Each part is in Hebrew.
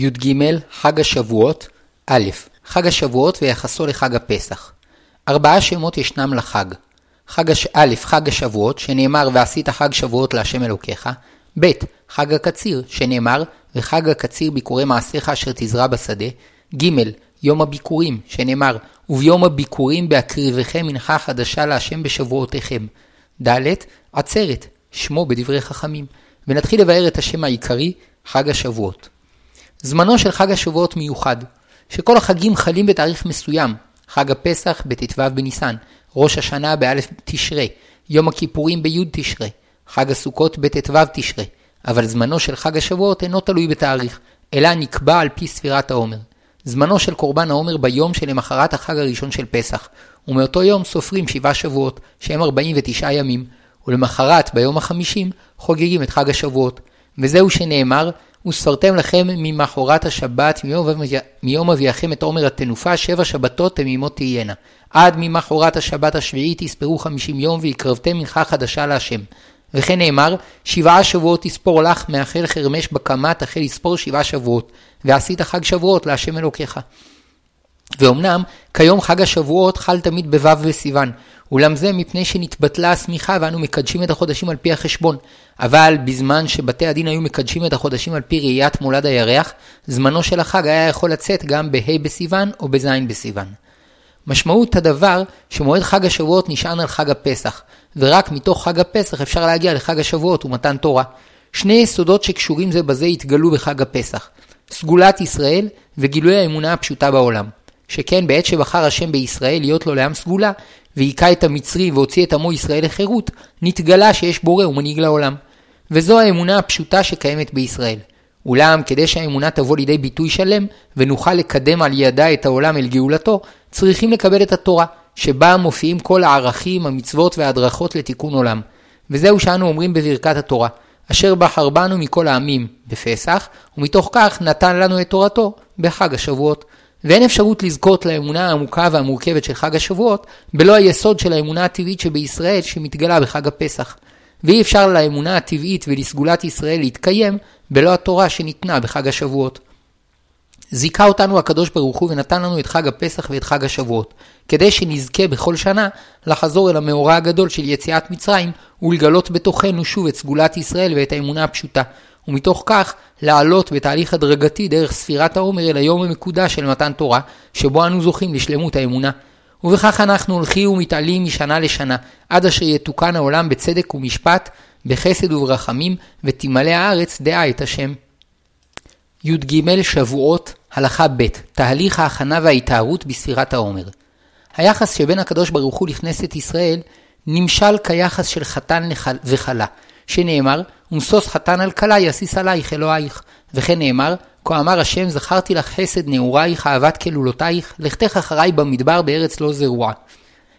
י"ג חג השבועות א. חג השבועות ויחסו לחג הפסח. ארבעה שמות ישנם לחג. חג הש... א', חג השבועות, שנאמר ועשית חג שבועות להשם אלוקיך. ב', חג הקציר, שנאמר וחג הקציר ביקורי מעשיך אשר תזרע בשדה. ג', יום הביקורים, שנאמר וביום הביקורים בהקריבכם מנחה חדשה להשם בשבועותיכם. ד', עצרת, שמו בדברי חכמים. ונתחיל לבאר את השם העיקרי, חג השבועות. זמנו של חג השבועות מיוחד, שכל החגים חלים בתאריך מסוים, חג הפסח בט"ו בניסן, ראש השנה באלף תשרי, יום הכיפורים בי' תשרי, חג הסוכות בט"ו תשרי, אבל זמנו של חג השבועות אינו תלוי בתאריך, אלא נקבע על פי ספירת העומר. זמנו של קורבן העומר ביום שלמחרת החג הראשון של פסח, ומאותו יום סופרים שבעה שבועות, שהם 49 ימים, ולמחרת, ביום החמישים, חוגגים את חג השבועות. וזהו שנאמר, וספרתם לכם ממחרת השבת, מיום אביאכם את עומר התנופה, שבע שבתות תמימות תהיינה. עד ממחרת השבת השביעית תספרו חמישים יום, והקרבתם מנחה חדשה להשם. וכן נאמר, שבעה שבועות תספור לך, מאחל חרמש בקמה, תחל לספור שבעה שבועות, ועשית חג שבועות להשם אלוקיך. ואומנם, כיום חג השבועות חל תמיד בו' בסיוון, אולם זה מפני שנתבטלה השמיכה ואנו מקדשים את החודשים על פי החשבון. אבל בזמן שבתי הדין היו מקדשים את החודשים על פי ראיית מולד הירח, זמנו של החג היה יכול לצאת גם בה' בסיוון או בז' בסיוון. משמעות הדבר שמועד חג השבועות נשען על חג הפסח, ורק מתוך חג הפסח אפשר להגיע לחג השבועות ומתן תורה. שני יסודות שקשורים זה בזה התגלו בחג הפסח, סגולת ישראל וגילוי האמונה הפשוטה בעולם. שכן בעת שבחר השם בישראל להיות לו לעם סגולה, והיכה את המצרי והוציא את עמו ישראל לחירות, נתגלה שיש בורא ומנהיג לעולם. וזו האמונה הפשוטה שקיימת בישראל. אולם כדי שהאמונה תבוא לידי ביטוי שלם, ונוכל לקדם על ידה את העולם אל גאולתו, צריכים לקבל את התורה, שבה מופיעים כל הערכים, המצוות וההדרכות לתיקון עולם. וזהו שאנו אומרים בברכת התורה, אשר בחר בנו מכל העמים בפסח, ומתוך כך נתן לנו את תורתו בחג השבועות. ואין אפשרות לזכות לאמונה העמוקה והמורכבת של חג השבועות, בלא היסוד של האמונה הטבעית שבישראל שמתגלה בחג הפסח. ואי אפשר לאמונה הטבעית ולסגולת ישראל להתקיים בלא התורה שניתנה בחג השבועות. זיכה אותנו הקדוש ברוך הוא ונתן לנו את חג הפסח ואת חג השבועות, כדי שנזכה בכל שנה לחזור אל המאורע הגדול של יציאת מצרים ולגלות בתוכנו שוב את סגולת ישראל ואת האמונה הפשוטה, ומתוך כך לעלות בתהליך הדרגתי דרך ספירת העומר אל היום המקודש של מתן תורה, שבו אנו זוכים לשלמות האמונה. ובכך אנחנו הולכים ומתעלים משנה לשנה, עד אשר יתוקן העולם בצדק ומשפט, בחסד וברחמים, ותמלא הארץ דעה את השם. י"ג שבועות, הלכה ב' תהליך ההכנה וההיטהרות בספירת העומר. היחס שבין הקדוש ברוך הוא לכנסת ישראל נמשל כיחס של חתן וכלה, שנאמר, ומשוש חתן על כלה יסיס עלייך אלוהיך. וכן נאמר, כה אמר השם זכרתי לך חסד נעורייך אהבת כלולותייך, לכתך אחריי במדבר בארץ לא זרועה.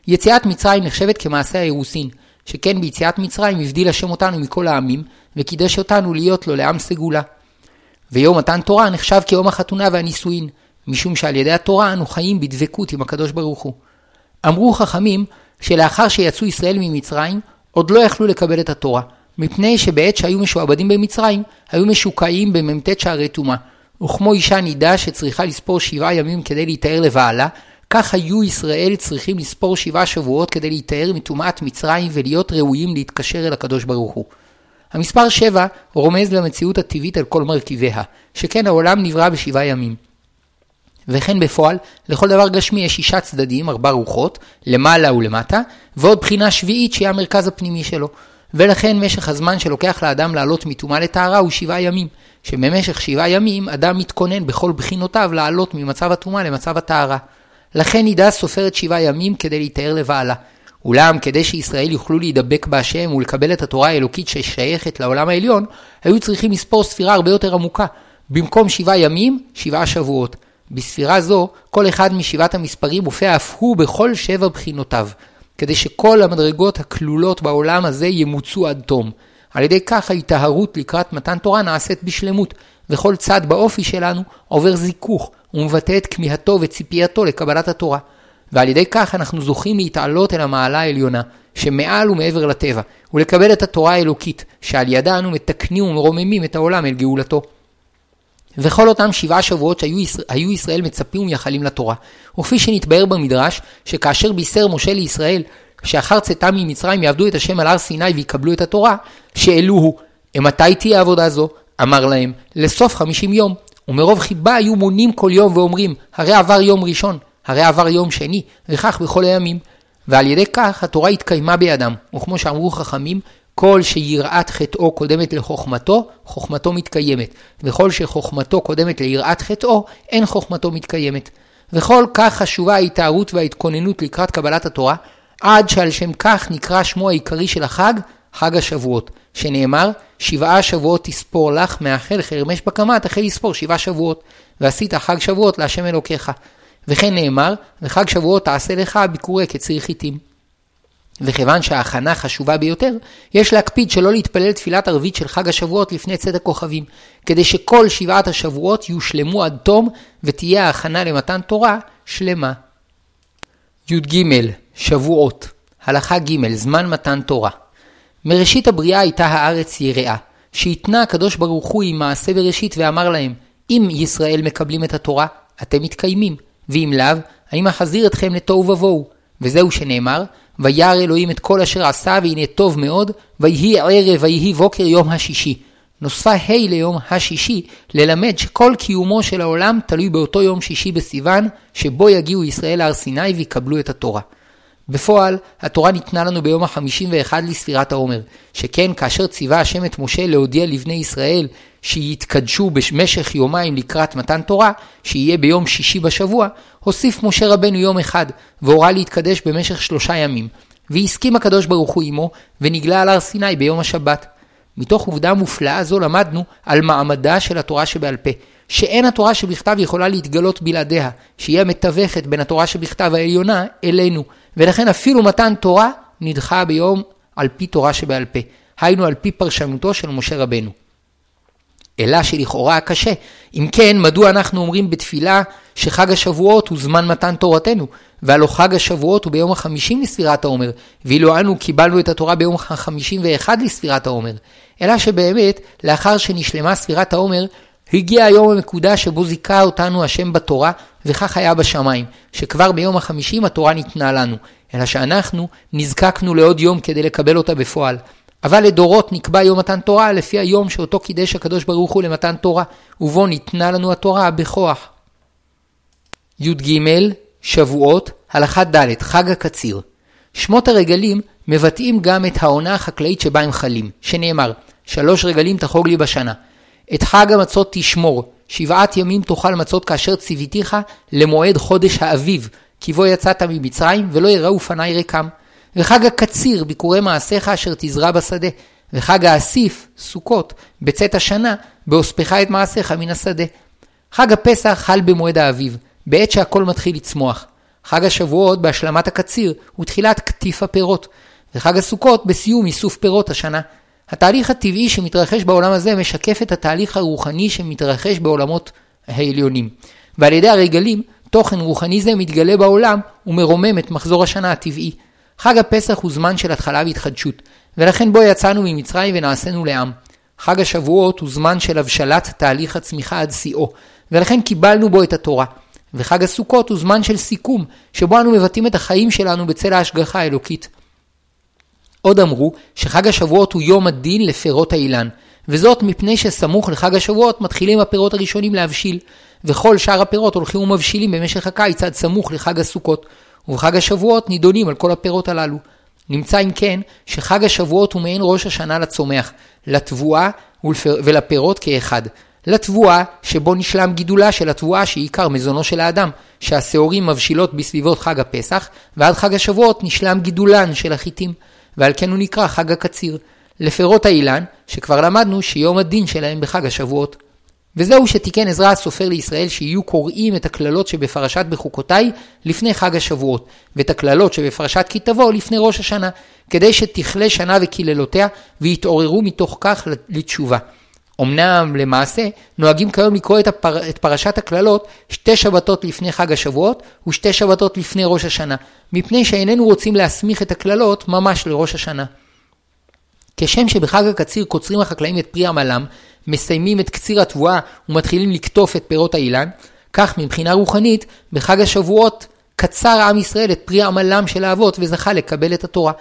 יציאת מצרים נחשבת כמעשה האירוסין, שכן ביציאת מצרים הבדיל השם אותנו מכל העמים, וקידש אותנו להיות לו לעם סגולה. ויום מתן תורה נחשב כיום החתונה והנישואין, משום שעל ידי התורה אנו חיים בדבקות עם הקדוש ברוך הוא. אמרו חכמים שלאחר שיצאו ישראל ממצרים, עוד לא יכלו לקבל את התורה, מפני שבעת שהיו משועבדים במצרים, היו משוקעים במ"ט שערי טומאה. וכמו אישה נידה שצריכה לספור שבעה ימים כדי להיטהר לבעלה, כך היו ישראל צריכים לספור שבעה שבועות כדי להיטהר מטומאת מצרים ולהיות ראויים להתקשר אל הקדוש ברוך הוא. המספר 7 רומז למציאות הטבעית על כל מרכיביה, שכן העולם נברא בשבעה ימים. וכן בפועל, לכל דבר גשמי יש שישה צדדים, ארבע רוחות, למעלה ולמטה, ועוד בחינה שביעית שהיא המרכז הפנימי שלו. ולכן משך הזמן שלוקח לאדם לעלות מטומאה לטהרה הוא שבעה ימים, שבמשך שבעה ימים אדם מתכונן בכל בחינותיו לעלות ממצב הטומאה למצב הטהרה. לכן נידה סופרת שבעה ימים כדי להיטהר לבעלה. אולם כדי שישראל יוכלו להידבק בהשם ולקבל את התורה האלוקית ששייכת לעולם העליון, היו צריכים לספור ספירה הרבה יותר עמוקה. במקום שבעה ימים, שבעה שבועות. בספירה זו, כל אחד משבעת המספרים מופיע אף הוא בכל שבע בחינותיו. כדי שכל המדרגות הכלולות בעולם הזה ימוצו עד תום. על ידי כך ההיטהרות לקראת מתן תורה נעשית בשלמות, וכל צד באופי שלנו עובר זיכוך, ומבטא את כמיהתו וציפייתו לקבלת התורה. ועל ידי כך אנחנו זוכים להתעלות אל המעלה העליונה, שמעל ומעבר לטבע, ולקבל את התורה האלוקית, שעל ידה אנו מתקנים ומרוממים את העולם אל גאולתו. וכל אותם שבעה שבועות שהיו ישראל, ישראל מצפים ומייחלים לתורה. וכפי שנתבהר במדרש, שכאשר בישר משה לישראל שאחר צאתם ממצרים יעבדו את השם על הר סיני ויקבלו את התורה, שאלוהו, מתי תהיה עבודה זו? אמר להם, לסוף חמישים יום. ומרוב חיבה היו מונים כל יום ואומרים, הרי עבר יום ראשון, הרי עבר יום שני, וכך בכל הימים. ועל ידי כך התורה התקיימה בידם, וכמו שאמרו חכמים, כל שיראת חטאו קודמת לחוכמתו, חוכמתו מתקיימת, וכל שחוכמתו קודמת ליראת חטאו, אין חוכמתו מתקיימת. וכל כך חשובה ההתארות וההתכוננות לקראת קבלת התורה, עד שעל שם כך נקרא שמו העיקרי של החג, חג השבועות, שנאמר, שבעה שבועות תספור לך, מאחל חרמש בקמה, תחל לספור שבעה שבועות, ועשית חג שבועות להשם אלוקיך. וכן נאמר, וחג שבועות תעשה לך ביקורי קציר חיטים. וכיוון שההכנה חשובה ביותר, יש להקפיד שלא להתפלל תפילת ערבית של חג השבועות לפני צאת הכוכבים, כדי שכל שבעת השבועות יושלמו עד תום, ותהיה ההכנה למתן תורה שלמה. י"ג שבועות הלכה ג' זמן מתן תורה מראשית הבריאה הייתה הארץ יראה, שהתנה הקדוש ברוך הוא עם מעשה בראשית ואמר להם, אם ישראל מקבלים את התורה, אתם מתקיימים, ואם לאו, אני מחזיר אתכם לתוהו ובוהו. וזהו שנאמר, וירא אלוהים את כל אשר עשה, והנה טוב מאוד, ויהי ערב ויהי בוקר יום השישי. נוספה ה' ליום השישי, ללמד שכל קיומו של העולם תלוי באותו יום שישי בסיוון, שבו יגיעו ישראל להר סיני ויקבלו את התורה. בפועל, התורה ניתנה לנו ביום החמישים ואחד לספירת העומר, שכן כאשר ציווה השם את משה להודיע לבני ישראל שיתקדשו במשך יומיים לקראת מתן תורה, שיהיה ביום שישי בשבוע, הוסיף משה רבנו יום אחד, והורה להתקדש במשך שלושה ימים. והסכים הקדוש ברוך הוא עמו, ונגלה על הר סיני ביום השבת. מתוך עובדה מופלאה זו למדנו על מעמדה של התורה שבעל פה, שאין התורה שבכתב יכולה להתגלות בלעדיה, שהיא המתווכת בין התורה שבכתב העליונה אלינו, ולכן אפילו מתן תורה נדחה ביום על פי תורה שבעל פה, היינו על פי פרשנותו של משה רבנו. אלא שלכאורה קשה. אם כן, מדוע אנחנו אומרים בתפילה שחג השבועות הוא זמן מתן תורתנו, והלא חג השבועות הוא ביום החמישים לספירת העומר, ואילו אנו קיבלנו את התורה ביום החמישים ואחד לספירת העומר. אלא שבאמת, לאחר שנשלמה ספירת העומר, הגיע היום המקודש שבו זיכה אותנו השם בתורה, וכך היה בשמיים, שכבר ביום החמישים התורה ניתנה לנו, אלא שאנחנו נזקקנו לעוד יום כדי לקבל אותה בפועל. אבל לדורות נקבע יום מתן תורה לפי היום שאותו קידש הקדוש ברוך הוא למתן תורה, ובו ניתנה לנו התורה בכוח. י"ג שבועות, הלכה ד', חג הקציר. שמות הרגלים מבטאים גם את העונה החקלאית שבה הם חלים, שנאמר, שלוש רגלים תחוג לי בשנה. את חג המצות תשמור, שבעת ימים תאכל מצות כאשר ציוויתיך למועד חודש האביב, כי בו יצאת ממצרים, ולא יראו פניי ריקם. וחג הקציר, ביקורי מעשיך אשר תזרע בשדה. וחג האסיף, סוכות, בצאת השנה, בהוספך את מעשיך מן השדה. חג הפסח חל במועד האביב, בעת שהכל מתחיל לצמוח. חג השבועות בהשלמת הקציר ותחילת קטיף הפירות. וחג הסוכות בסיום איסוף פירות השנה. התהליך הטבעי שמתרחש בעולם הזה משקף את התהליך הרוחני שמתרחש בעולמות העליונים. ועל ידי הרגלים, תוכן רוחני זה מתגלה בעולם ומרומם את מחזור השנה הטבעי. חג הפסח הוא זמן של התחלה והתחדשות, ולכן בו יצאנו ממצרים ונעשינו לעם. חג השבועות הוא זמן של הבשלת תהליך הצמיחה עד שיאו, ולכן קיבלנו בו את התורה. וחג הסוכות הוא זמן של סיכום, שבו אנו מבטאים את החיים שלנו בצל ההשגחה האלוקית. עוד אמרו שחג השבועות הוא יום הדין לפירות האילן, וזאת מפני שסמוך לחג השבועות מתחילים הפירות הראשונים להבשיל, וכל שאר הפירות הולכים ומבשילים במשך הקיץ עד סמוך לחג הסוכות, ובחג השבועות נידונים על כל הפירות הללו. נמצא אם כן שחג השבועות הוא מעין ראש השנה לצומח, לתבואה ולפירות כאחד. לתבואה שבו נשלם גידולה של התבואה שהיא עיקר מזונו של האדם, שהשעורים מבשילות בסביבות חג הפסח, ועד חג השבועות נשלם גידולן של החיטים. ועל כן הוא נקרא חג הקציר, לפירות האילן, שכבר למדנו שיום הדין שלהם בחג השבועות. וזהו שתיקן עזרא הסופר לישראל שיהיו קוראים את הקללות שבפרשת בחוקותיי לפני חג השבועות, ואת הקללות שבפרשת כי תבוא לפני ראש השנה, כדי שתכלה שנה וקללותיה, ויתעוררו מתוך כך לתשובה. אמנם למעשה נוהגים כיום לקרוא את, הפר... את פרשת הקללות שתי שבתות לפני חג השבועות ושתי שבתות לפני ראש השנה, מפני שאיננו רוצים להסמיך את הקללות ממש לראש השנה. כשם שבחג הקציר קוצרים החקלאים את פרי עמלם, מסיימים את קציר התבואה ומתחילים לקטוף את פירות האילן, כך מבחינה רוחנית, בחג השבועות קצר עם ישראל את פרי עמלם של האבות וזכה לקבל את התורה.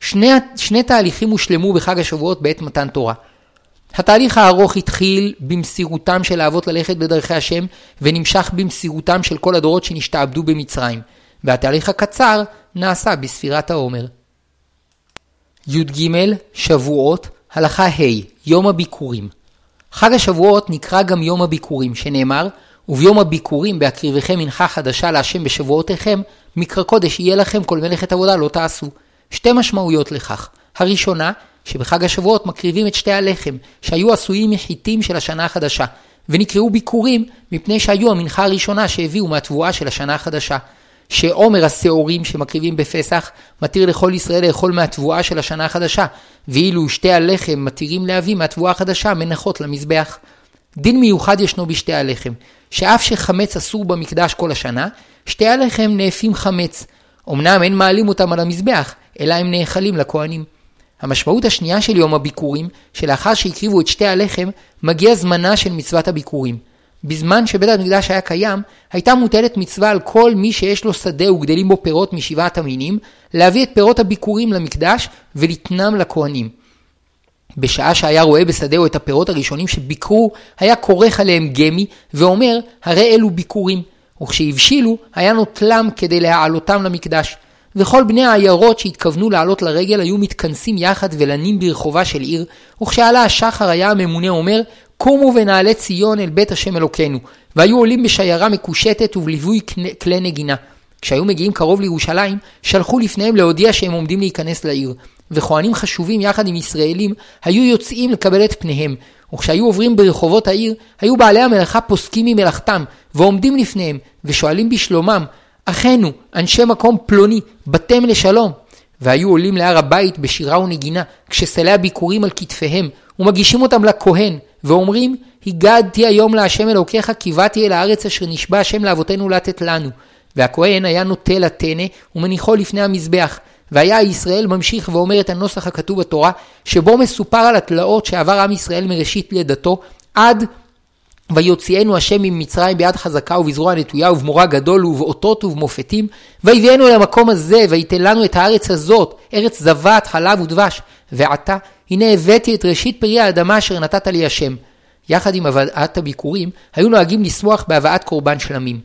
שני, שני תהליכים הושלמו בחג השבועות בעת מתן תורה. התהליך הארוך התחיל במסירותם של האבות ללכת בדרכי השם, ונמשך במסירותם של כל הדורות שנשתעבדו במצרים, והתהליך הקצר נעשה בספירת העומר. י"ג שבועות, הלכה ה' יום הביקורים. חג השבועות נקרא גם יום הביקורים, שנאמר, וביום הביקורים בהקריבכם מנחה חדשה להשם בשבועותיכם, מקרא קודש יהיה לכם כל מלאכת עבודה לא תעשו. שתי משמעויות לכך. הראשונה, שבחג השבועות מקריבים את שתי הלחם, שהיו עשויים מחיטים של השנה החדשה, ונקראו ביקורים מפני שהיו המנחה הראשונה שהביאו מהתבואה של השנה החדשה. שעומר השעורים שמקריבים בפסח מתיר לכל ישראל לאכול מהתבואה של השנה החדשה, ואילו שתי הלחם מתירים להביא מהתבואה החדשה מנחות למזבח. דין מיוחד ישנו בשתי הלחם, שאף שחמץ אסור במקדש כל השנה, שתי הלחם נאפים חמץ. אמנם אין מעלים אותם על המזבח, אלא הם נאכלים לכהנים. המשמעות השנייה של יום הביקורים, שלאחר שהקריבו את שתי הלחם, מגיע זמנה של מצוות הביקורים. בזמן שבית המקדש היה קיים, הייתה מוטלת מצווה על כל מי שיש לו שדה וגדלים בו פירות משבעת המינים, להביא את פירות הביקורים למקדש ולתנם לכהנים. בשעה שהיה רואה בשדהו את הפירות הראשונים שביקרו, היה כורך עליהם גמי, ואומר, הרי אלו ביקורים. וכשהבשילו, היה נוטלם כדי להעלותם למקדש. וכל בני העיירות שהתכוונו לעלות לרגל היו מתכנסים יחד ולנים ברחובה של עיר, וכשעלה השחר היה הממונה אומר, קומו ונעלה ציון אל בית השם אלוקינו, והיו עולים בשיירה מקושטת ובליווי כלי נגינה. כשהיו מגיעים קרוב לירושלים, שלחו לפניהם להודיע שהם עומדים להיכנס לעיר, וכהנים חשובים יחד עם ישראלים היו יוצאים לקבל את פניהם, וכשהיו עוברים ברחובות העיר, היו בעלי המלאכה פוסקים ממלאכתם, ועומדים לפניהם, ושואלים בשלומם, אחינו, אנשי מקום פלוני, באתם לשלום. והיו עולים להר הבית בשירה ונגינה, כשסלי הביקורים על כתפיהם, ומגישים אותם לכהן, ואומרים, הגדתי היום להשם אלוקיך, כי באתי אל הארץ אשר נשבע השם לאבותינו לתת לנו. והכהן היה נוטה לטנא ומניחו לפני המזבח. והיה ישראל ממשיך ואומר את הנוסח הכתוב בתורה, שבו מסופר על התלאות שעבר עם ישראל מראשית לידתו, עד ויוציאנו השם ממצרים ביד חזקה ובזרוע נטויה ובמורה גדול ובאותות ובמופתים, ויביאנו למקום הזה ויתן לנו את הארץ הזאת, ארץ זבת חלב ודבש. ועתה, הנה הבאתי את ראשית פרי האדמה אשר נתת לי השם. יחד עם הבאת הביקורים, היו נוהגים לשמוח בהבאת קורבן שלמים.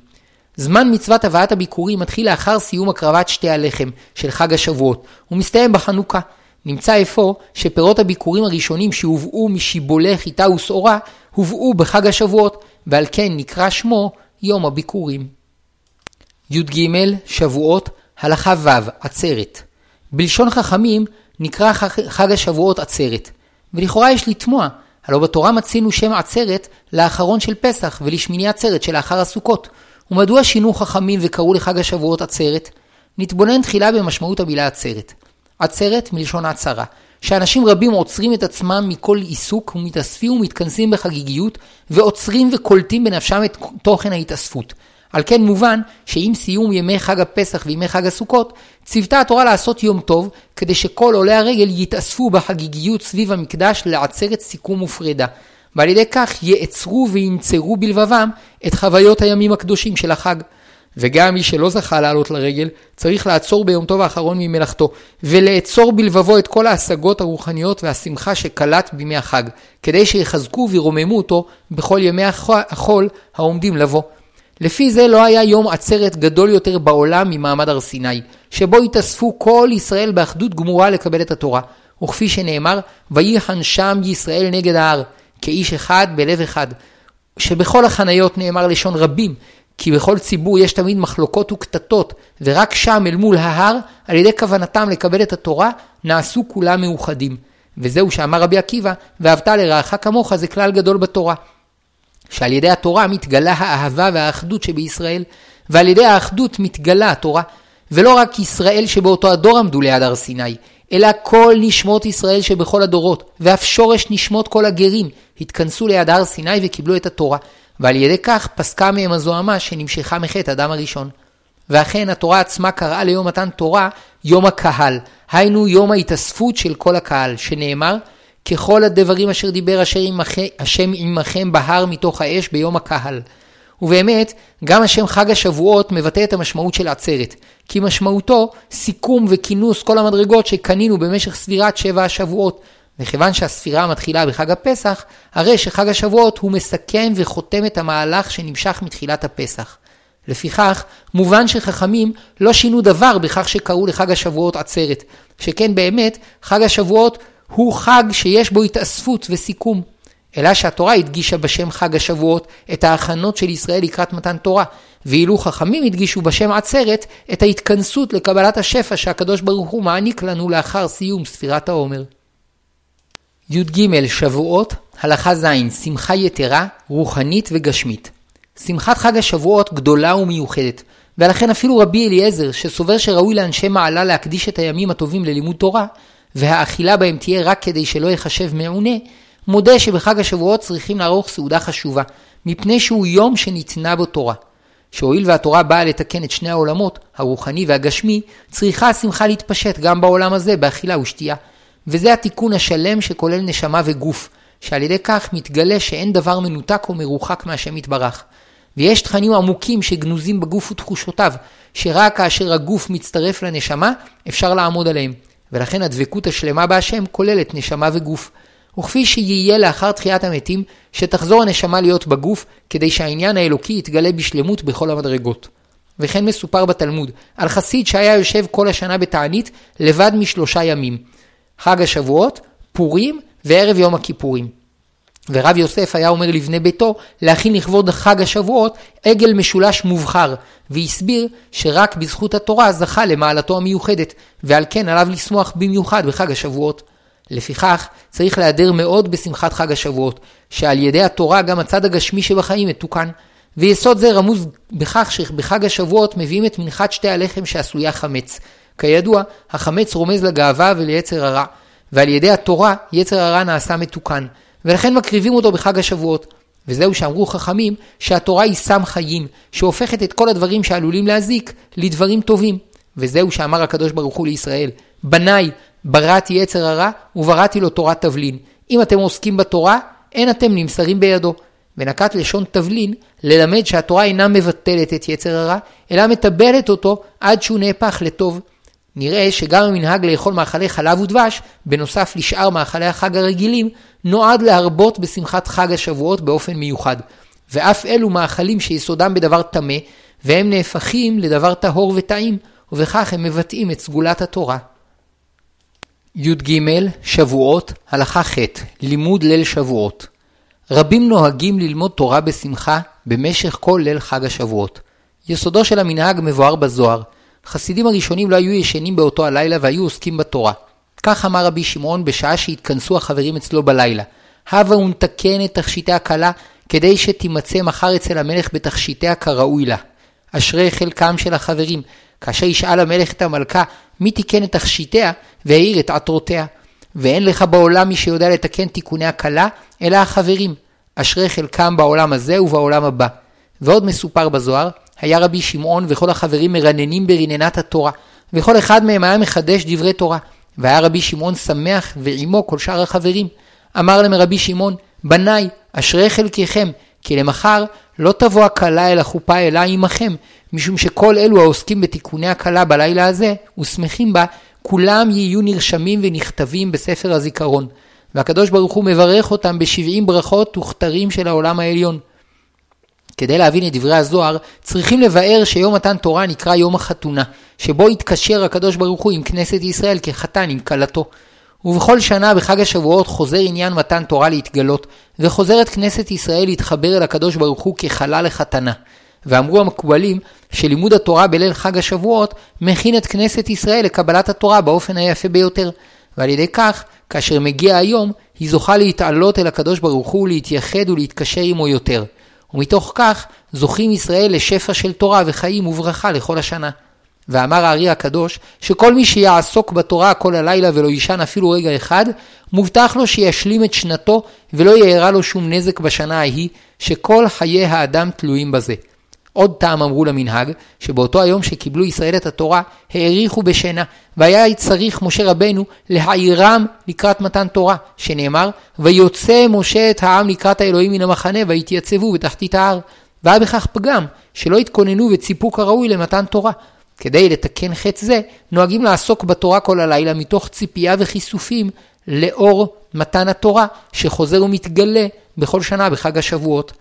זמן מצוות הבאת הביקורים מתחיל לאחר סיום הקרבת שתי הלחם של חג השבועות, ומסתיים בחנוכה. נמצא אפוא שפירות הביקורים הראשונים שהובאו משיבולי חיטה ושעורה, הובאו בחג השבועות, ועל כן נקרא שמו יום הביקורים. י"ג שבועות, הלכה ו', עצרת. בלשון חכמים נקרא חג השבועות עצרת. ולכאורה יש לתמוה, הלא בתורה מצינו שם עצרת לאחרון של פסח ולשמיני עצרת שלאחר הסוכות. ומדוע שינו חכמים וקראו לחג השבועות עצרת? נתבונן תחילה במשמעות המילה עצרת. עצרת מלשון עצרה, שאנשים רבים עוצרים את עצמם מכל עיסוק ומתאספים ומתכנסים בחגיגיות ועוצרים וקולטים בנפשם את תוכן ההתאספות. על כן מובן שעם סיום ימי חג הפסח וימי חג הסוכות, ציוותה התורה לעשות יום טוב, כדי שכל עולי הרגל יתאספו בחגיגיות סביב המקדש לעצרת סיכום ופרידה. ועל ידי כך יעצרו וינצרו בלבבם את חוויות הימים הקדושים של החג. וגם מי שלא זכה לעלות לרגל, צריך לעצור ביום טוב האחרון ממלאכתו, ולאצור בלבבו את כל ההשגות הרוחניות והשמחה שקלט בימי החג, כדי שיחזקו וירוממו אותו בכל ימי החול העומדים לבוא. לפי זה לא היה יום עצרת גדול יותר בעולם ממעמד הר סיני, שבו התאספו כל ישראל באחדות גמורה לקבל את התורה. וכפי שנאמר, ויחן שם ישראל נגד ההר, כאיש אחד בלב אחד. שבכל החניות נאמר לשון רבים, כי בכל ציבור יש תמיד מחלוקות וקטטות, ורק שם אל מול ההר, על ידי כוונתם לקבל את התורה, נעשו כולם מאוחדים. וזהו שאמר רבי עקיבא, ואהבת לרעך כמוך זה כלל גדול בתורה. שעל ידי התורה מתגלה האהבה והאחדות שבישראל, ועל ידי האחדות מתגלה התורה. ולא רק ישראל שבאותו הדור עמדו ליד הר סיני, אלא כל נשמות ישראל שבכל הדורות, ואף שורש נשמות כל הגרים, התכנסו ליד הר סיני וקיבלו את התורה. ועל ידי כך פסקה מהם הזוהמה שנמשכה מחטא אדם הראשון. ואכן התורה עצמה קראה ליום מתן תורה יום הקהל, היינו יום ההתאספות של כל הקהל, שנאמר, ככל הדברים אשר דיבר אשר עמכם, השם עמכם בהר מתוך האש ביום הקהל. ובאמת, גם השם חג השבועות מבטא את המשמעות של עצרת, כי משמעותו סיכום וכינוס כל המדרגות שקנינו במשך ספירת שבע השבועות. וכיוון שהספירה מתחילה בחג הפסח, הרי שחג השבועות הוא מסכם וחותם את המהלך שנמשך מתחילת הפסח. לפיכך, מובן שחכמים לא שינו דבר בכך שקראו לחג השבועות עצרת, שכן באמת, חג השבועות הוא חג שיש בו התאספות וסיכום. אלא שהתורה הדגישה בשם חג השבועות את ההכנות של ישראל לקראת מתן תורה, ואילו חכמים הדגישו בשם עצרת את ההתכנסות לקבלת השפע שהקדוש ברוך הוא מעניק לנו לאחר סיום ספירת העומר. י"ג שבועות, הלכה ז', שמחה יתרה, רוחנית וגשמית. שמחת חג השבועות גדולה ומיוחדת, ולכן אפילו רבי אליעזר, שסובר שראוי לאנשי מעלה להקדיש את הימים הטובים ללימוד תורה, והאכילה בהם תהיה רק כדי שלא ייחשב מעונה, מודה שבחג השבועות צריכים לערוך סעודה חשובה, מפני שהוא יום שניתנה בו תורה. שהואיל והתורה באה לתקן את שני העולמות, הרוחני והגשמי, צריכה השמחה להתפשט גם בעולם הזה באכילה ושתייה. וזה התיקון השלם שכולל נשמה וגוף, שעל ידי כך מתגלה שאין דבר מנותק או מרוחק מהשם יתברך. ויש תכנים עמוקים שגנוזים בגוף ותחושותיו, שרק כאשר הגוף מצטרף לנשמה, אפשר לעמוד עליהם. ולכן הדבקות השלמה בהשם כוללת נשמה וגוף. וכפי שיהיה לאחר תחיית המתים, שתחזור הנשמה להיות בגוף, כדי שהעניין האלוקי יתגלה בשלמות בכל המדרגות. וכן מסופר בתלמוד, על חסיד שהיה יושב כל השנה בתענית, לבד משלושה ימים. חג השבועות, פורים וערב יום הכיפורים. ורב יוסף היה אומר לבני ביתו להכין לכבוד חג השבועות עגל משולש מובחר, והסביר שרק בזכות התורה זכה למעלתו המיוחדת, ועל כן עליו לשמוח במיוחד בחג השבועות. לפיכך, צריך להיעדר מאוד בשמחת חג השבועות, שעל ידי התורה גם הצד הגשמי שבחיים מתוקן. ויסוד זה רמוז בכך שבחג השבועות מביאים את מנחת שתי הלחם שעשויה חמץ. כידוע, החמץ רומז לגאווה וליצר הרע, ועל ידי התורה יצר הרע נעשה מתוקן, ולכן מקריבים אותו בחג השבועות. וזהו שאמרו חכמים שהתורה היא סם חיים, שהופכת את כל הדברים שעלולים להזיק לדברים טובים. וזהו שאמר הקדוש ברוך הוא לישראל, בניי, בראתי יצר הרע ובראתי לו תורת תבלין. אם אתם עוסקים בתורה, אין אתם נמסרים בידו. ונקט לשון תבלין, ללמד שהתורה אינה מבטלת את יצר הרע, אלא מטבלת אותו עד שהוא נהפך לטוב. נראה שגם המנהג לאכול מאכלי חלב ודבש, בנוסף לשאר מאכלי החג הרגילים, נועד להרבות בשמחת חג השבועות באופן מיוחד. ואף אלו מאכלים שיסודם בדבר טמא, והם נהפכים לדבר טהור וטעים, ובכך הם מבטאים את סגולת התורה. י"ג שבועות, הלכה ח' לימוד ליל שבועות. רבים נוהגים ללמוד תורה בשמחה במשך כל ליל חג השבועות. יסודו של המנהג מבואר בזוהר. חסידים הראשונים לא היו ישנים באותו הלילה והיו עוסקים בתורה. כך אמר רבי שמעון בשעה שהתכנסו החברים אצלו בלילה. הבה ונתקן את תכשיטי הכלה כדי שתימצא מחר אצל המלך בתכשיטיה כראוי לה. אשרי חלקם של החברים, כאשר ישאל המלך את המלכה מי תיקן את תכשיטיה והאיר את עטרותיה. ואין לך בעולם מי שיודע לתקן תיקוני הכלה, אלא החברים. אשרי חלקם בעולם הזה ובעולם הבא. ועוד מסופר בזוהר, היה רבי שמעון וכל החברים מרננים ברננת התורה, וכל אחד מהם היה מחדש דברי תורה. והיה רבי שמעון שמח ועמו כל שאר החברים. אמר להם רבי שמעון, בניי, אשרי חלקכם, כי למחר לא תבוא הכלה אל החופה אלא עמכם, משום שכל אלו העוסקים בתיקוני הכלה בלילה הזה, ושמחים בה, כולם יהיו נרשמים ונכתבים בספר הזיכרון. והקדוש ברוך הוא מברך אותם בשבעים ברכות וכתרים של העולם העליון. כדי להבין את דברי הזוהר, צריכים לבאר שיום מתן תורה נקרא יום החתונה, שבו התקשר הקדוש ברוך הוא עם כנסת ישראל כחתן עם כלתו. ובכל שנה בחג השבועות חוזר עניין מתן תורה להתגלות, וחוזרת כנסת ישראל להתחבר אל הקדוש ברוך הוא כחלה לחתנה. ואמרו המקובלים שלימוד התורה בליל חג השבועות מכין את כנסת ישראל לקבלת התורה באופן היפה ביותר. ועל ידי כך, כאשר מגיע היום, היא זוכה להתעלות אל הקדוש ברוך הוא, להתייחד ולהתקשר עמו יותר. ומתוך כך זוכים ישראל לשפע של תורה וחיים וברכה לכל השנה. ואמר הארי הקדוש, שכל מי שיעסוק בתורה כל הלילה ולא יישן אפילו רגע אחד, מובטח לו שישלים את שנתו ולא יארע לו שום נזק בשנה ההיא, שכל חיי האדם תלויים בזה. עוד טעם אמרו למנהג, שבאותו היום שקיבלו ישראל את התורה, האריכו בשינה, והיה צריך משה רבנו להעירם לקראת מתן תורה, שנאמר, ויוצא משה את העם לקראת האלוהים מן המחנה, ויתייצבו בתחתית ההר. והיה בכך פגם, שלא התכוננו וציפו כראוי למתן תורה. כדי לתקן חטא זה, נוהגים לעסוק בתורה כל הלילה מתוך ציפייה וכיסופים לאור מתן התורה, שחוזר ומתגלה בכל שנה בחג השבועות.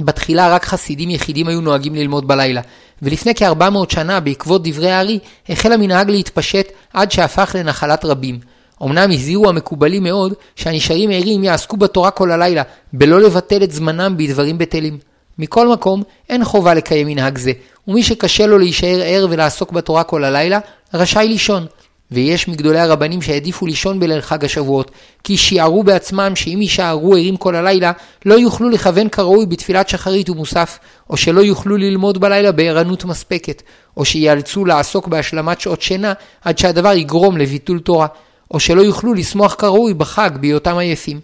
בתחילה רק חסידים יחידים היו נוהגים ללמוד בלילה, ולפני כ-400 שנה, בעקבות דברי הארי, החל המנהג להתפשט עד שהפך לנחלת רבים. אמנם הזהירו המקובלים מאוד שהנשארים ערים יעסקו בתורה כל הלילה, בלא לבטל את זמנם בדברים בטלים. מכל מקום, אין חובה לקיים מנהג זה, ומי שקשה לו להישאר ער ולעסוק בתורה כל הלילה, רשאי לישון. ויש מגדולי הרבנים שהעדיפו לישון בליל חג השבועות, כי שיערו בעצמם שאם יישארו ערים כל הלילה, לא יוכלו לכוון כראוי בתפילת שחרית ומוסף, או שלא יוכלו ללמוד בלילה בערנות מספקת, או שיאלצו לעסוק בהשלמת שעות שינה עד שהדבר יגרום לביטול תורה, או שלא יוכלו לשמוח כראוי בחג בהיותם עייפים.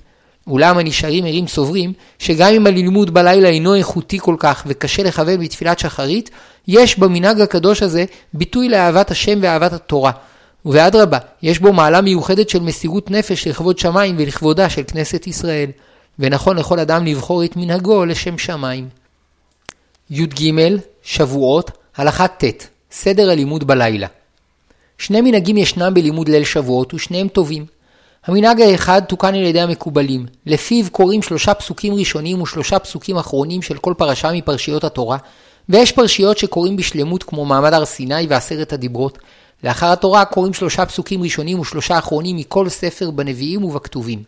אולם הנשארים ערים סוברים שגם אם הלימוד בלילה אינו איכותי כל כך וקשה לכוון בתפילת שחרית, יש במנהג הקדוש הזה ביטוי לאהבת השם ואהבת התורה. ואדרבה, יש בו מעלה מיוחדת של מסירות נפש לכבוד שמיים ולכבודה של כנסת ישראל, ונכון לכל אדם לבחור את מנהגו לשם שמיים. י"ג שבועות, הלכה ט' סדר הלימוד בלילה. שני מנהגים ישנם בלימוד ליל שבועות ושניהם טובים. המנהג האחד תוקן על ידי המקובלים, לפיו קוראים שלושה פסוקים ראשונים ושלושה פסוקים אחרונים של כל פרשה מפרשיות התורה, ויש פרשיות שקוראים בשלמות כמו מעמד הר סיני ועשרת הדיברות. לאחר התורה קוראים שלושה פסוקים ראשונים ושלושה אחרונים מכל ספר בנביאים ובכתובים.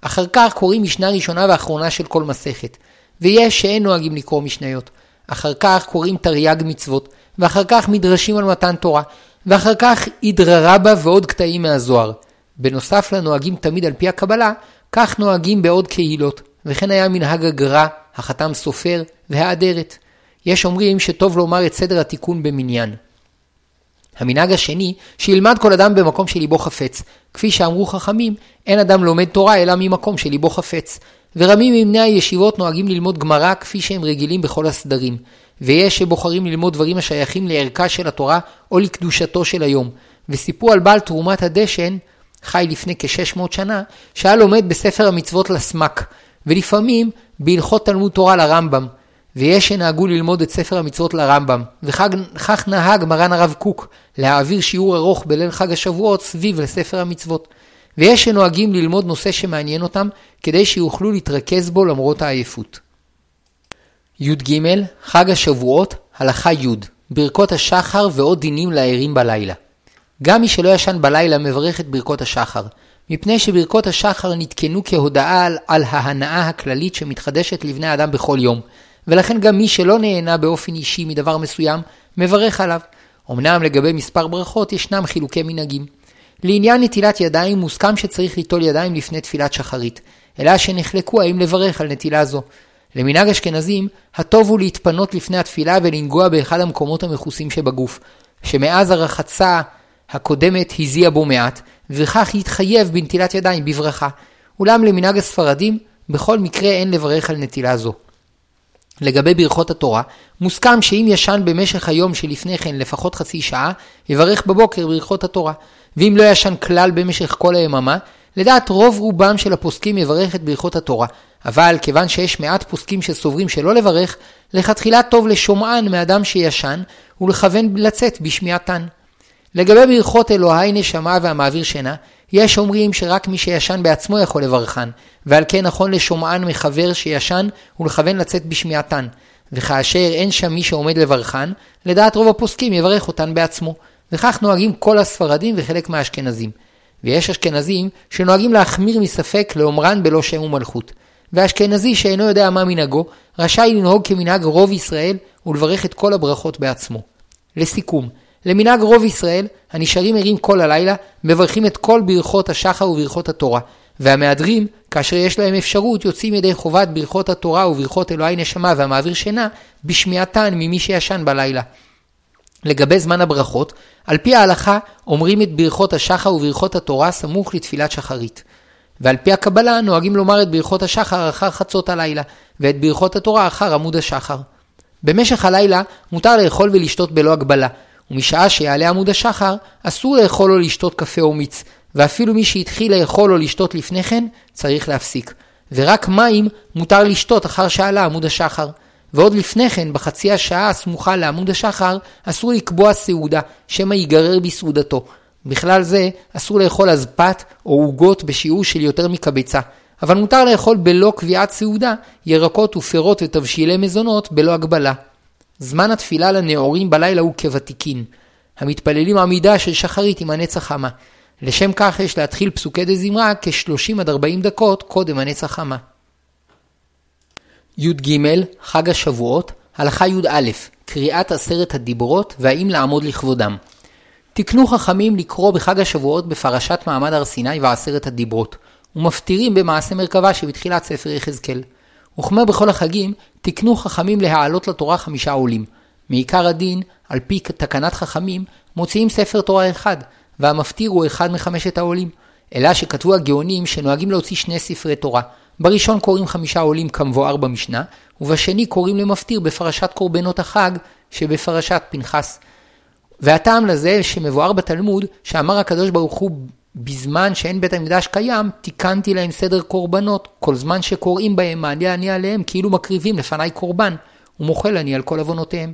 אחר כך קוראים משנה ראשונה ואחרונה של כל מסכת. ויש שאין נוהגים לקרוא משניות. אחר כך קוראים תרי"ג מצוות, ואחר כך מדרשים על מתן תורה, ואחר כך אידרא רבא ועוד קטעים מהזוהר. בנוסף לנוהגים תמיד על פי הקבלה, כך נוהגים בעוד קהילות, וכן היה מנהג הגר"א, החתם סופר והאדרת. יש אומרים שטוב לומר את סדר התיקון במניין. המנהג השני, שילמד כל אדם במקום שליבו חפץ. כפי שאמרו חכמים, אין אדם לומד תורה אלא ממקום שליבו חפץ. ורבים מבני הישיבות נוהגים ללמוד גמרא כפי שהם רגילים בכל הסדרים. ויש שבוחרים ללמוד דברים השייכים לערכה של התורה או לקדושתו של היום. וסיפרו על בעל תרומת הדשן, חי לפני כ-600 שנה, שהיה לומד בספר המצוות לסמק, ולפעמים בהלכות תלמוד תורה לרמב"ם. ויש שנהגו ללמוד את ספר המצוות לרמב"ם, וכך נהג מרן הרב קוק להעביר שיעור ארוך בליל חג השבועות סביב לספר המצוות. ויש שנוהגים ללמוד נושא שמעניין אותם, כדי שיוכלו להתרכז בו למרות העייפות. י"ג חג השבועות, הלכה י' ברכות השחר ועוד דינים לערים בלילה. גם מי שלא ישן בלילה מברך את ברכות השחר, מפני שברכות השחר נתקנו כהודעה על, על ההנאה הכללית שמתחדשת לבני האדם בכל יום, ולכן גם מי שלא נהנה באופן אישי מדבר מסוים, מברך עליו. אמנם לגבי מספר ברכות ישנם חילוקי מנהגים. לעניין נטילת ידיים מוסכם שצריך ליטול ידיים לפני תפילת שחרית, אלא שנחלקו האם לברך על נטילה זו. למנהג אשכנזים, הטוב הוא להתפנות לפני התפילה ולנגוע באחד המקומות המכוסים שבגוף, שמאז הרחצה הקודמת הזיע בו מעט, וכך יתחייב בנטילת ידיים בברכה. אולם למנהג הספרדים, בכל מקרה אין לברך על נטילה זו. לגבי ברכות התורה, מוסכם שאם ישן במשך היום שלפני כן לפחות חצי שעה, יברך בבוקר ברכות התורה. ואם לא ישן כלל במשך כל היממה, לדעת רוב רובם של הפוסקים יברך את ברכות התורה. אבל כיוון שיש מעט פוסקים שסוברים שלא לברך, לכתחילה טוב לשומען מאדם שישן, ולכוון לצאת בשמיעתן. לגבי ברכות אלוהי נשמה והמעביר שינה, יש אומרים שרק מי שישן בעצמו יכול לברכן, ועל כן נכון לשומען מחבר שישן ולכוון לצאת בשמיעתן. וכאשר אין שם מי שעומד לברכן, לדעת רוב הפוסקים יברך אותן בעצמו. וכך נוהגים כל הספרדים וחלק מהאשכנזים. ויש אשכנזים שנוהגים להחמיר מספק לאומרן בלא שם ומלכות. ואשכנזי שאינו יודע מה מנהגו, רשאי לנהוג כמנהג רוב ישראל ולברך את כל הברכות בעצמו. לסיכום, למנהג רוב ישראל, הנשארים ערים כל הלילה, מברכים את כל ברכות השחר וברכות התורה, והמהדרים, כאשר יש להם אפשרות, יוצאים ידי חובת ברכות התורה וברכות אלוהי נשמה והמעביר שינה, בשמיעתן ממי שישן בלילה. לגבי זמן הברכות, על פי ההלכה אומרים את ברכות השחר וברכות התורה סמוך לתפילת שחרית. ועל פי הקבלה נוהגים לומר את ברכות השחר אחר חצות הלילה, ואת ברכות התורה אחר עמוד השחר. במשך הלילה מותר לאכול ולשתות בלא הגבלה, ומשעה שיעלה עמוד השחר, אסור לאכול או לשתות קפה או מיץ, ואפילו מי שהתחיל לאכול או לשתות לפני כן, צריך להפסיק. ורק מים מותר לשתות אחר שעלה עמוד השחר. ועוד לפני כן, בחצי השעה הסמוכה לעמוד השחר, אסור לקבוע סעודה, שמא ייגרר בסעודתו. בכלל זה, אסור לאכול אזפת או עוגות בשיעור של יותר מקבצה. אבל מותר לאכול בלא קביעת סעודה, ירקות ופירות ותבשילי מזונות בלא הגבלה. זמן התפילה לנאורים בלילה הוא כוותיקין. המתפללים עמידה של שחרית עם הנץ החמה. לשם כך יש להתחיל פסוקי דזמרה כ-30 עד 40 דקות קודם הנץ החמה. י"ג, חג השבועות, הלכה י"א, קריאת עשרת הדיברות והאם לעמוד לכבודם. תקנו חכמים לקרוא בחג השבועות בפרשת מעמד הר סיני ועשרת הדיברות, ומפטירים במעשה מרכבה שבתחילת ספר יחזקאל. וכמו בכל החגים, תקנו חכמים להעלות לתורה חמישה עולים. מעיקר הדין, על פי תקנת חכמים, מוציאים ספר תורה אחד, והמפטיר הוא אחד מחמשת העולים. אלא שכתבו הגאונים שנוהגים להוציא שני ספרי תורה. בראשון קוראים חמישה עולים כמבואר במשנה, ובשני קוראים למפטיר בפרשת קורבנות החג שבפרשת פנחס. והטעם לזה שמבואר בתלמוד, שאמר הקדוש ברוך הוא בזמן שאין בית המקדש קיים, תיקנתי להם סדר קורבנות, כל זמן שקוראים בהם מעלה אני עליהם, כאילו מקריבים לפניי קורבן, ומוחל אני על כל עוונותיהם.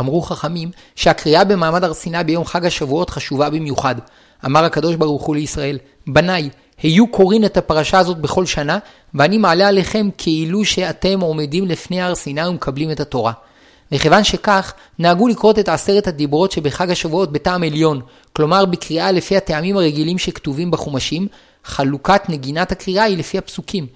אמרו חכמים שהקריאה במעמד הר סיני ביום חג השבועות חשובה במיוחד. אמר הקדוש ברוך הוא לישראל, בניי, היו קוראים את הפרשה הזאת בכל שנה, ואני מעלה עליכם כאילו שאתם עומדים לפני הר סיני ומקבלים את התורה. וכיוון שכך, נהגו לקרות את עשרת הדיברות שבחג השבועות בטעם עליון, כלומר בקריאה לפי הטעמים הרגילים שכתובים בחומשים, חלוקת נגינת הקריאה היא לפי הפסוקים,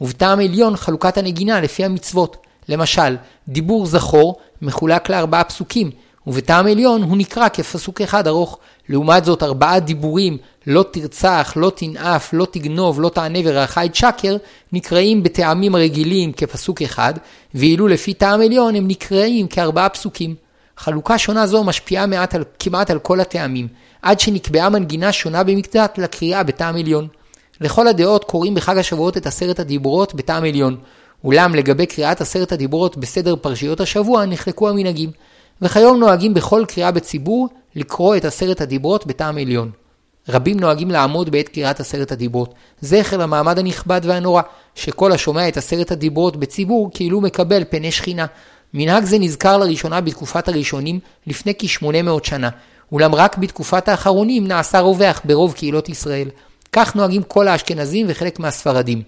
ובטעם עליון חלוקת הנגינה לפי המצוות. למשל, דיבור זכור מחולק לארבעה פסוקים, ובטעם עליון הוא נקרא כפסוק אחד ארוך. לעומת זאת, ארבעה דיבורים, לא תרצח, לא תנאף, לא תגנוב, לא תענה ורעך את שקר, נקראים בטעמים רגילים כפסוק אחד, ואילו לפי טעם עליון הם נקראים כארבעה פסוקים. חלוקה שונה זו משפיעה מעט על, כמעט על כל הטעמים, עד שנקבעה מנגינה שונה במקצת לקריאה בטעם עליון. לכל הדעות קוראים בחג השבועות את עשרת הדיברות בטעם עליון. אולם לגבי קריאת עשרת הדיברות בסדר פרשיות השבוע נחלקו המנהגים, וכיום נוהגים בכל קריאה בציבור לקרוא את עשרת הדיברות בטעם עליון. רבים נוהגים לעמוד בעת קריאת עשרת הדיברות, זכר למעמד הנכבד והנורא, שכל השומע את עשרת הדיברות בציבור כאילו מקבל פני שכינה. מנהג זה נזכר לראשונה בתקופת הראשונים לפני כ-800 שנה, אולם רק בתקופת האחרונים נעשה רווח ברוב קהילות ישראל. כך נוהגים כל האשכנזים וחלק מהספרדים.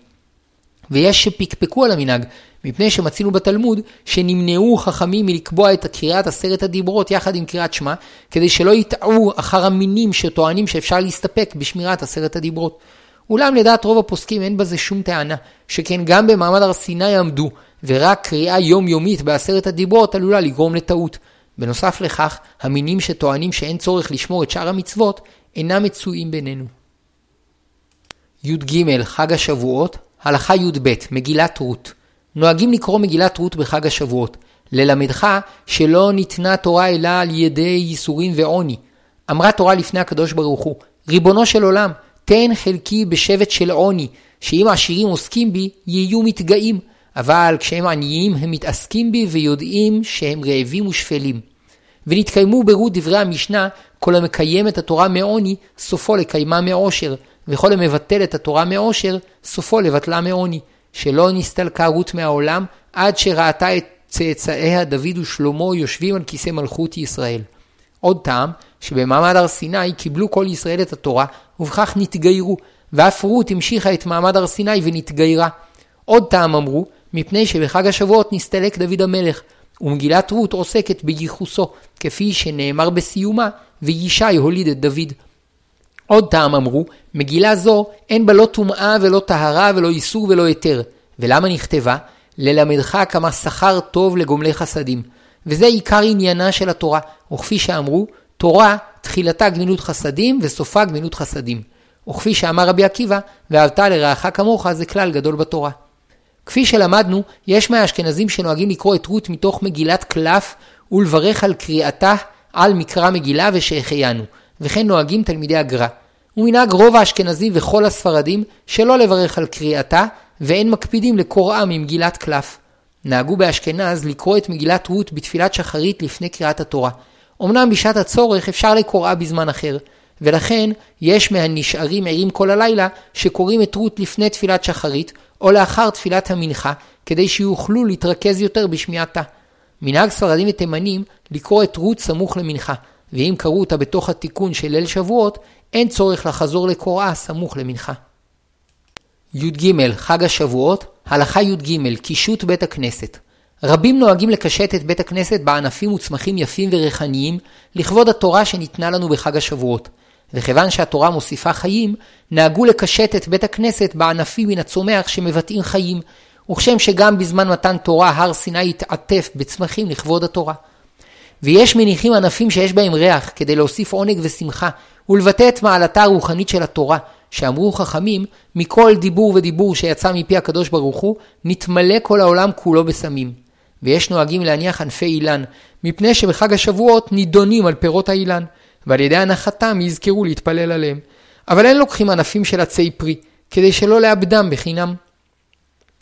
ויש שפקפקו על המנהג, מפני שמצינו בתלמוד שנמנעו חכמים מלקבוע את קריאת עשרת הדיברות יחד עם קריאת שמע, כדי שלא יטעו אחר המינים שטוענים שאפשר להסתפק בשמירת עשרת הדיברות. אולם לדעת רוב הפוסקים אין בזה שום טענה, שכן גם במעמד הר סיני עמדו, ורק קריאה יומיומית בעשרת הדיברות עלולה לגרום לטעות. בנוסף לכך, המינים שטוענים שאין צורך לשמור את שאר המצוות, אינם מצויים בינינו. י"ג חג השבועות, הלכה י"ב מגילת רות. נוהגים לקרוא מגילת רות בחג השבועות, ללמדך שלא ניתנה תורה אלא על ידי ייסורים ועוני. אמרה תורה לפני הקדוש ברוך הוא, ריבונו של עולם, תן חלקי בשבט של עוני, שאם העשירים עוסקים בי, יהיו מתגאים, אבל כשהם עניים הם מתעסקים בי ויודעים שהם רעבים ושפלים. ונתקיימו ברות דברי המשנה, כל המקיים את התורה מעוני, סופו לקיימה מעושר, וכל המבטל את התורה מעושר, סופו לבטלה מעוני. שלא נסתלקה רות מהעולם, עד שראתה את צאצאיה דוד ושלמה יושבים על כיסא מלכות ישראל. עוד טעם, שבמעמד הר סיני קיבלו כל ישראל את התורה, ובכך נתגיירו, ואף רות המשיכה את מעמד הר סיני ונתגיירה. עוד טעם אמרו, מפני שבחג השבועות נסתלק דוד המלך, ומגילת רות עוסקת בייחוסו, כפי שנאמר בסיומה, וישי הוליד את דוד. עוד טעם אמרו, מגילה זו אין בה לא טומאה ולא טהרה ולא איסור ולא היתר. ולמה נכתבה? ללמדך כמה שכר טוב לגומלי חסדים. וזה עיקר עניינה של התורה, וכפי שאמרו, תורה תחילתה גמילות חסדים וסופה גמילות חסדים. וכפי שאמר רבי עקיבא, ואהבת לרעך כמוך זה כלל גדול בתורה. כפי שלמדנו, יש מהאשכנזים שנוהגים לקרוא את רות מתוך מגילת קלף ולברך על קריאתה על מקרא מגילה ושהחיינו, וכן נוהגים תלמידי הגר"א. ומנהג רוב האשכנזים וכל הספרדים שלא לברך על קריאתה, ואין מקפידים לקוראם ממגילת קלף. נהגו באשכנז לקרוא את מגילת רות בתפילת שחרית לפני קריאת התורה. אמנם בשעת הצורך אפשר לקוראה בזמן אחר, ולכן יש מהנשארים ערים כל הלילה שקוראים את רות לפני תפילת שחרית, או לאחר תפילת המנחה, כדי שיוכלו להתרכז יותר בשמיעתה. מנהג ספרדים ותימנים לקרוא את רות סמוך למנחה, ואם קראו אותה בתוך התיקון של ליל שבועות, אין צורך לחזור לקוראה סמוך למנחה. י"ג חג השבועות, הלכה י"ג קישוט בית הכנסת. רבים נוהגים לקשט את בית הכנסת בענפים וצמחים יפים וריחניים לכבוד התורה שניתנה לנו בחג השבועות. וכיוון שהתורה מוסיפה חיים, נהגו לקשט את בית הכנסת בענפים מן הצומח שמבטאים חיים, וכשם שגם בזמן מתן תורה הר סיני התעטף בצמחים לכבוד התורה. ויש מניחים ענפים שיש בהם ריח כדי להוסיף עונג ושמחה ולבטא את מעלתה הרוחנית של התורה, שאמרו חכמים, מכל דיבור ודיבור שיצא מפי הקדוש ברוך הוא, נתמלא כל העולם כולו בסמים. ויש נוהגים להניח ענפי אילן, מפני שבחג השבועות נידונים על פירות האילן, ועל ידי הנחתם יזכרו להתפלל עליהם. אבל אין לוקחים ענפים של עצי פרי, כדי שלא לאבדם בחינם.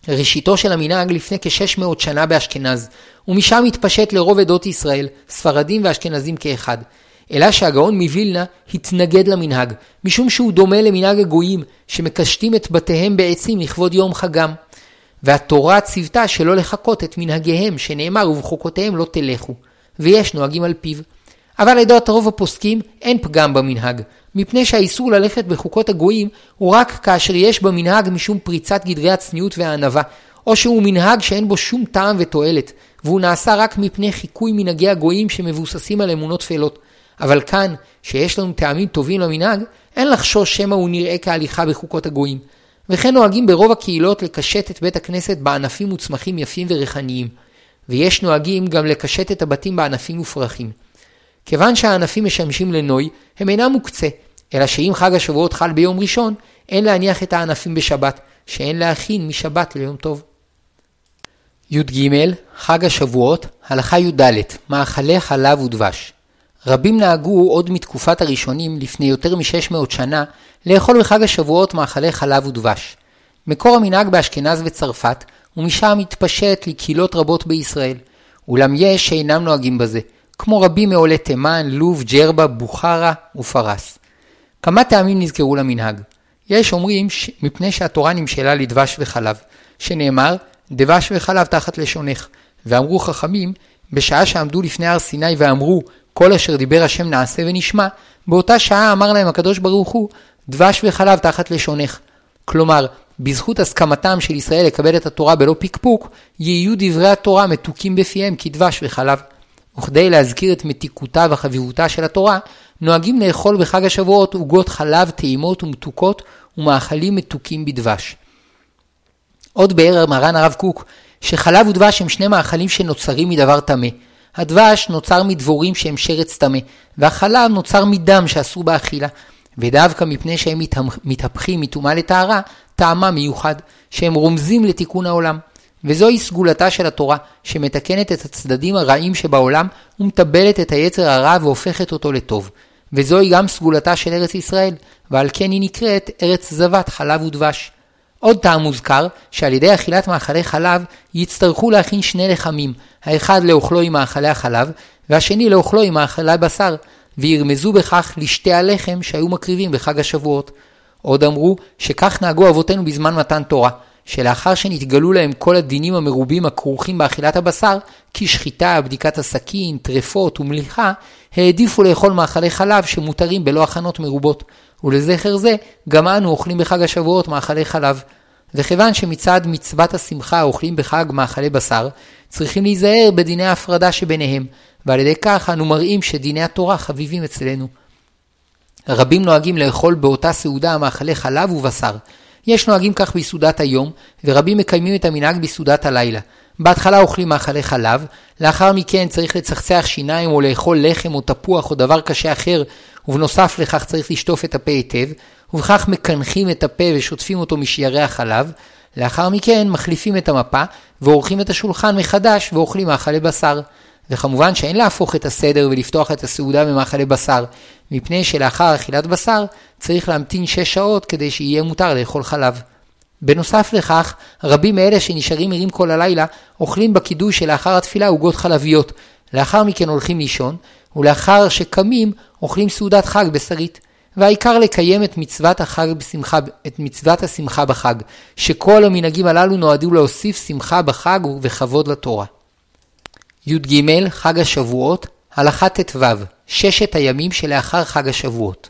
ראשיתו של המנהג לפני כ-600 שנה באשכנז, ומשם התפשט לרוב עדות ישראל, ספרדים ואשכנזים כאחד. אלא שהגאון מווילנה התנגד למנהג, משום שהוא דומה למנהג הגויים, שמקשטים את בתיהם בעצים לכבוד יום חגם. והתורה ציוותה שלא לחקות את מנהגיהם, שנאמר ובחוקותיהם לא תלכו, ויש נוהגים על פיו. אבל לדעת רוב הפוסקים אין פגם במנהג, מפני שהאיסור ללכת בחוקות הגויים הוא רק כאשר יש במנהג משום פריצת גדרי הצניעות והענווה, או שהוא מנהג שאין בו שום טעם ותועלת, והוא נעשה רק מפני חיקוי מנהגי הגויים שמבוססים על אמונות טפלות. אבל כאן, שיש לנו טעמים טובים למנהג, אין לחשוש שמא הוא נראה כהליכה בחוקות הגויים. וכן נוהגים ברוב הקהילות לקשט את בית הכנסת בענפים וצמחים יפים וריחניים. ויש נוהגים גם לקשט את הבתים בענפים ופרחים. כיוון שהענפים משמשים לנוי, הם אינם מוקצה, אלא שאם חג השבועות חל ביום ראשון, אין להניח את הענפים בשבת, שאין להכין משבת ליום טוב. י"ג חג השבועות, הלכה י"ד מאכלי חלב ודבש. רבים נהגו עוד מתקופת הראשונים, לפני יותר מ-600 שנה, לאכול בחג השבועות מאכלי חלב ודבש. מקור המנהג באשכנז וצרפת, ומשם התפשט לקהילות רבות בישראל. אולם יש שאינם נוהגים בזה, כמו רבים מעולי תימן, לוב, ג'רבה, בוכרה ופרס. כמה טעמים נזכרו למנהג. יש אומרים ש... מפני שהתורה נמשלה לדבש וחלב, שנאמר, דבש וחלב תחת לשונך. ואמרו חכמים, בשעה שעמדו לפני הר סיני ואמרו, כל אשר דיבר השם נעשה ונשמע, באותה שעה אמר להם הקדוש ברוך הוא, דבש וחלב תחת לשונך. כלומר, בזכות הסכמתם של ישראל לקבל את התורה בלא פקפוק, יהיו דברי התורה מתוקים בפיהם כדבש וחלב. וכדי להזכיר את מתיקותה וחביבותה של התורה, נוהגים לאכול בחג השבועות עוגות חלב טעימות ומתוקות ומאכלים מתוקים בדבש. עוד באר מרן הרב קוק, שחלב ודבש הם שני מאכלים שנוצרים מדבר טמא. הדבש נוצר מדבורים שהם שרץ טמא, והחלב נוצר מדם שאסור באכילה. ודווקא מפני שהם מתהפכים מטומאה לטהרה, טעמה מיוחד, שהם רומזים לתיקון העולם. וזוהי סגולתה של התורה, שמתקנת את הצדדים הרעים שבעולם ומטבלת את היצר הרע והופכת אותו לטוב. וזוהי גם סגולתה של ארץ ישראל, ועל כן היא נקראת ארץ זבת חלב ודבש. עוד טעם מוזכר, שעל ידי אכילת מאכלי חלב, יצטרכו להכין שני לחמים, האחד לאוכלו עם מאכלי החלב, והשני לאוכלו עם מאכלי בשר, וירמזו בכך לשתי הלחם שהיו מקריבים בחג השבועות. עוד אמרו שכך נהגו אבותינו בזמן מתן תורה, שלאחר שנתגלו להם כל הדינים המרובים הכרוכים באכילת הבשר, כשחיטה, בדיקת הסכין, טרפות ומליחה, העדיפו לאכול מאכלי חלב שמותרים בלא הכנות מרובות. ולזכר זה, גם אנו אוכלים בחג השבועות מאכלי חלב. וכיוון שמצד מצוות השמחה אוכלים בחג מאכלי בשר, צריכים להיזהר בדיני ההפרדה שביניהם, ועל ידי כך אנו מראים שדיני התורה חביבים אצלנו. רבים נוהגים לאכול באותה סעודה מאכלי חלב ובשר. יש נוהגים כך בסעודת היום, ורבים מקיימים את המנהג בסעודת הלילה. בהתחלה אוכלים מאכלי חלב, לאחר מכן צריך לצחצח שיניים או לאכול לחם או תפוח או דבר קשה אחר, ובנוסף לכך צריך לשטוף את הפה היטב, ובכך מקנחים את הפה ושוטפים אותו משיירי החלב. לאחר מכן מחליפים את המפה ועורכים את השולחן מחדש ואוכלים מאכלי בשר. וכמובן שאין להפוך את הסדר ולפתוח את הסעודה במאכלי בשר, מפני שלאחר אכילת בשר צריך להמתין 6 שעות כדי שיהיה מותר לאכול חלב. בנוסף לכך, רבים מאלה שנשארים ערים כל הלילה, אוכלים בקידוש שלאחר התפילה עוגות חלביות. לאחר מכן הולכים לישון, ולאחר שקמים, אוכלים סעודת חג בשרית. והעיקר לקיים את מצוות החג בשמחה, את מצוות השמחה בחג, שכל המנהגים הללו נועדו להוסיף שמחה בחג וכבוד לתורה. י"ג חג השבועות, הלכה ט"ו, ששת הימים שלאחר חג השבועות.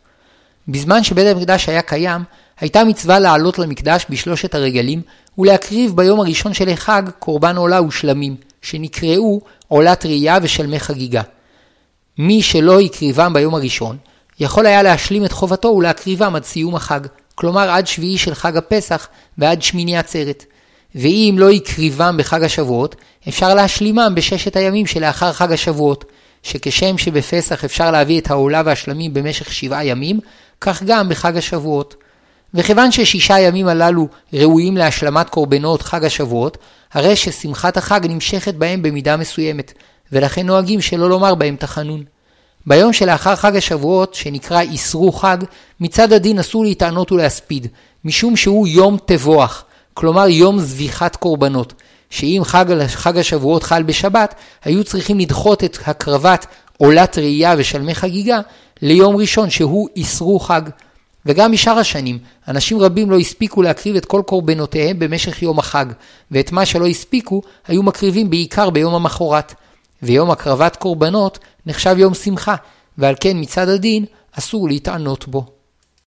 בזמן שבית המקדש היה קיים, הייתה מצווה לעלות למקדש בשלושת הרגלים ולהקריב ביום הראשון של החג קורבן עולה ושלמים, שנקראו עולת ראייה ושלמי חגיגה. מי שלא הקריבם ביום הראשון, יכול היה להשלים את חובתו ולהקריבם עד סיום החג, כלומר עד שביעי של חג הפסח ועד שמיני עצרת. ואם לא הקריבם בחג השבועות, אפשר להשלימם בששת הימים שלאחר חג השבועות, שכשם שבפסח אפשר להביא את העולה והשלמים במשך שבעה ימים, כך גם בחג השבועות. וכיוון ששישה הימים הללו ראויים להשלמת קורבנות חג השבועות, הרי ששמחת החג נמשכת בהם במידה מסוימת, ולכן נוהגים שלא לומר בהם תחנון. ביום שלאחר חג השבועות, שנקרא איסרו חג, מצד הדין אסור להתענות ולהספיד, משום שהוא יום תבוח, כלומר יום זביחת קורבנות, שאם חג, חג השבועות חל בשבת, היו צריכים לדחות את הקרבת עולת ראייה ושלמי חגיגה ליום ראשון שהוא איסרו חג. וגם משאר השנים, אנשים רבים לא הספיקו להקריב את כל קורבנותיהם במשך יום החג, ואת מה שלא הספיקו, היו מקריבים בעיקר ביום המחרת. ויום הקרבת קורבנות נחשב יום שמחה, ועל כן מצד הדין אסור להתענות בו.